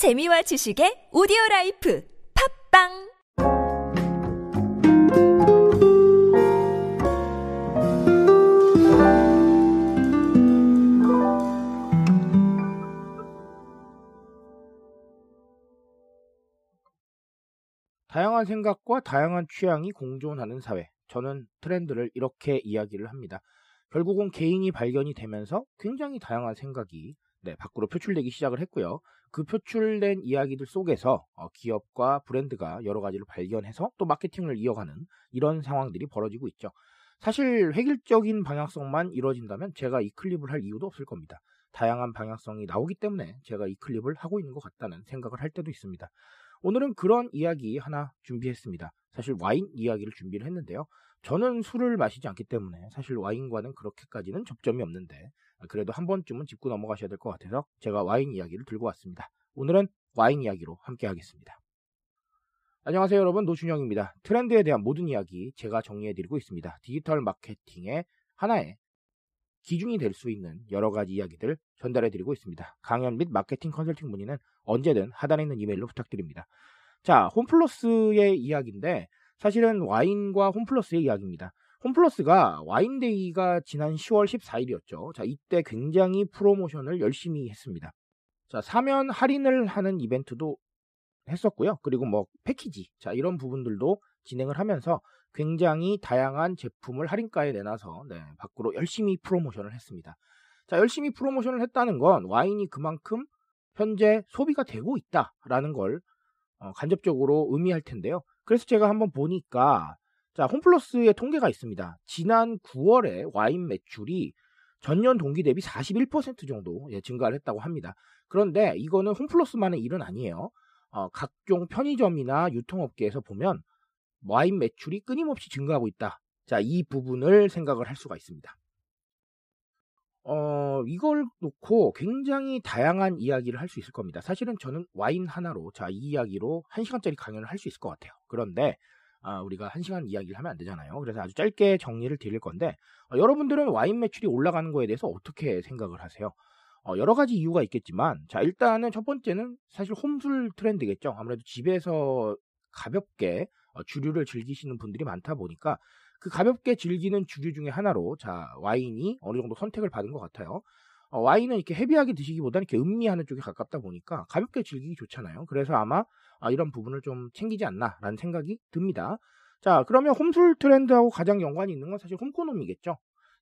재미와 지식의 오디오 라이프 팟빵 다양한 생각과 다양한 취향이 공존하는 사회. 저는 트렌드를 이렇게 이야기를 합니다. 결국은 개인이 발견이 되면서 굉장히 다양한 생각이 네, 밖으로 표출되기 시작을 했고요. 그 표출된 이야기들 속에서 어, 기업과 브랜드가 여러 가지를 발견해서 또 마케팅을 이어가는 이런 상황들이 벌어지고 있죠. 사실 획일적인 방향성만 이루어진다면 제가 이 클립을 할 이유도 없을 겁니다. 다양한 방향성이 나오기 때문에 제가 이 클립을 하고 있는 것 같다는 생각을 할 때도 있습니다. 오늘은 그런 이야기 하나 준비했습니다. 사실 와인 이야기를 준비를 했는데요. 저는 술을 마시지 않기 때문에 사실 와인과는 그렇게까지는 접점이 없는데 그래도 한 번쯤은 짚고 넘어가셔야 될 것 같아서 제가 와인 이야기를 들고 왔습니다. 오늘은 와인 이야기로 함께 하겠습니다. 안녕하세요 여러분 노준영입니다. 트렌드에 대한 모든 이야기 제가 정리해드리고 있습니다. 디지털 마케팅의 하나의 기준이 될 수 있는 여러 가지 이야기들 전달해드리고 있습니다. 강연 및 마케팅 컨설팅 문의는 언제든 하단에 있는 이메일로 부탁드립니다. 자, 홈플러스의 이야기인데 사실은 와인과 홈플러스의 이야기입니다. 홈플러스가 와인데이가 지난 10월 14일이었죠. 자, 이때 굉장히 프로모션을 열심히 했습니다. 자, 사면 할인을 하는 이벤트도 했었고요. 그리고 뭐 패키지, 자, 이런 부분들도 진행을 하면서 굉장히 다양한 제품을 할인가에 내놔서 네, 밖으로 열심히 프로모션을 했습니다. 자, 열심히 프로모션을 했다는 건 와인이 그만큼 현재 소비가 되고 있다라는 걸 어, 간접적으로 의미할 텐데요. 그래서 제가 한번 보니까 자, 홈플러스의 통계가 있습니다. 지난 9월에 와인 매출이 전년 동기 대비 41% 정도 예, 증가를 했다고 합니다. 그런데 이거는 홈플러스만의 일은 아니에요. 어, 각종 편의점이나 유통업계에서 보면 와인 매출이 끊임없이 증가하고 있다. 자, 이 부분을 생각을 할 수가 있습니다. 어, 이걸 놓고 굉장히 다양한 이야기를 할 수 있을 겁니다. 사실은 저는 와인 하나로, 자, 이 이야기로 1시간짜리 강연을 할 수 있을 것 같아요. 그런데, 아, 우리가 1시간 이야기를 하면 안 되잖아요. 그래서 아주 짧게 정리를 드릴 건데, 어, 여러분들은 와인 매출이 올라가는 거에 대해서 어떻게 생각을 하세요? 어, 여러 가지 이유가 있겠지만, 자, 일단은 첫 번째는 사실 홈술 트렌드겠죠. 아무래도 집에서 가볍게 어, 주류를 즐기시는 분들이 많다 보니까 그 가볍게 즐기는 주류 중에 하나로 자 와인이 어느 정도 선택을 받은 것 같아요. 어, 와인은 이렇게 헤비하게 드시기보다는 이렇게 음미하는 쪽에 가깝다 보니까 가볍게 즐기기 좋잖아요. 그래서 아마 아, 이런 부분을 좀 챙기지 않나라는 생각이 듭니다. 자 그러면 홈술 트렌드하고 가장 연관이 있는 건 사실 홈코노미겠죠.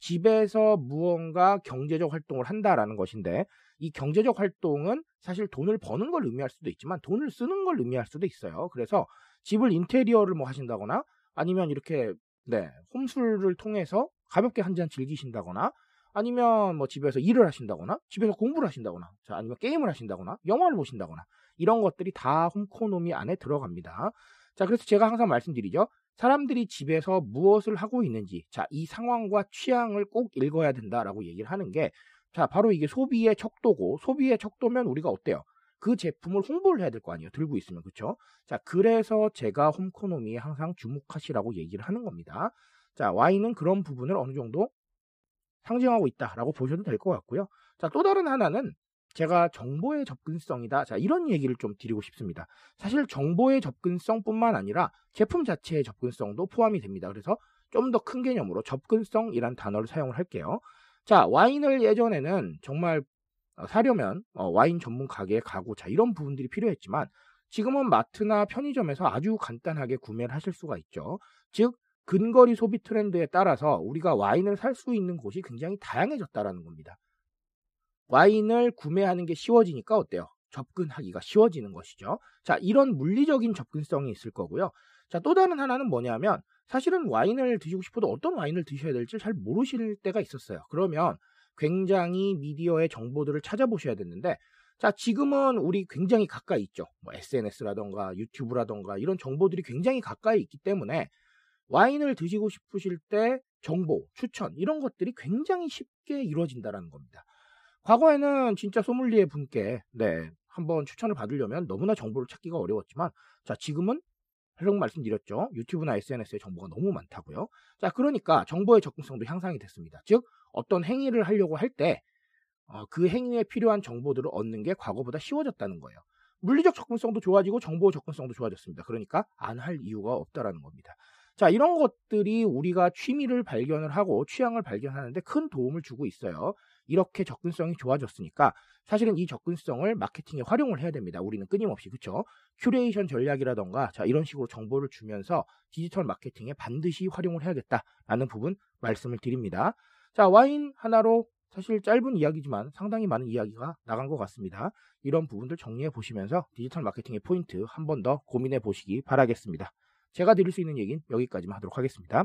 집에서 무언가 경제적 활동을 한다라는 것인데 이 경제적 활동은 사실 돈을 버는 걸 의미할 수도 있지만 돈을 쓰는 걸 의미할 수도 있어요. 그래서 집을 인테리어를 뭐 하신다거나 아니면 이렇게 네, 홈술을 통해서 가볍게 한 잔 즐기신다거나 아니면 뭐 집에서 일을 하신다거나 집에서 공부를 하신다거나 자, 아니면 게임을 하신다거나 영화를 보신다거나 이런 것들이 다 홈코노미 안에 들어갑니다. 자, 그래서 제가 항상 말씀드리죠. 사람들이 집에서 무엇을 하고 있는지 자, 이 상황과 취향을 꼭 읽어야 된다라고 얘기를 하는 게 자, 바로 이게 소비의 척도고 소비의 척도면 우리가 어때요? 그 제품을 홍보를 해야 될 거 아니에요. 들고 있으면. 그쵸? 자, 그래서 제가 홈코노미에 항상 주목하시라고 얘기를 하는 겁니다. 자, 와인은 그런 부분을 어느 정도 상징하고 있다라고 보셔도 될 것 같고요. 자, 또 다른 하나는 제가 정보의 접근성이다. 자, 이런 얘기를 좀 드리고 싶습니다. 사실 정보의 접근성뿐만 아니라 제품 자체의 접근성도 포함이 됩니다. 그래서 좀 더 큰 개념으로 접근성이란 단어를 사용을 할게요. 자, 와인을 예전에는 정말 어, 사려면 어, 와인 전문 가게에 가고 자 이런 부분들이 필요했지만 지금은 마트나 편의점에서 아주 간단하게 구매를 하실 수가 있죠. 즉 근거리 소비 트렌드에 따라서 우리가 와인을 살 수 있는 곳이 굉장히 다양해졌다라는 겁니다. 와인을 구매하는 게 쉬워지니까 어때요? 접근하기가 쉬워지는 것이죠. 자, 이런 물리적인 접근성이 있을 거고요. 자, 또 다른 하나는 뭐냐면 사실은 와인을 드시고 싶어도 어떤 와인을 드셔야 될지 잘 모르실 때가 있었어요. 그러면 굉장히 미디어의 정보들을 찾아보셔야 됐는데 자 지금은 우리 굉장히 가까이 있죠. 뭐 SNS라던가 유튜브라던가 이런 정보들이 굉장히 가까이 있기 때문에 와인을 드시고 싶으실 때 정보, 추천 이런 것들이 굉장히 쉽게 이루어진다라는 겁니다. 과거에는 진짜 소믈리에 분께 네 한번 추천을 받으려면 너무나 정보를 찾기가 어려웠지만 자 지금은 계속 말씀드렸죠. 유튜브나 SNS에 정보가 너무 많다고요. 자, 그러니까 정보의 접근성도 향상이 됐습니다. 즉, 어떤 행위를 하려고 할 때, 어, 그 행위에 필요한 정보들을 얻는 게 과거보다 쉬워졌다는 거예요. 물리적 접근성도 좋아지고 정보 접근성도 좋아졌습니다. 그러니까 안 할 이유가 없다라는 겁니다. 자, 이런 것들이 우리가 취미를 발견을 하고 취향을 발견하는데 큰 도움을 주고 있어요. 이렇게 접근성이 좋아졌으니까 사실은 이 접근성을 마케팅에 활용을 해야 됩니다. 우리는 끊임없이 그쵸? 큐레이션 전략이라던가 자 이런 식으로 정보를 주면서 디지털 마케팅에 반드시 활용을 해야겠다라는 부분 말씀을 드립니다. 자 와인 하나로 사실 짧은 이야기지만 상당히 많은 이야기가 나간 것 같습니다. 이런 부분들 정리해 보시면서 디지털 마케팅의 포인트 한 번 더 고민해 보시기 바라겠습니다. 제가 드릴 수 있는 얘기는 여기까지만 하도록 하겠습니다.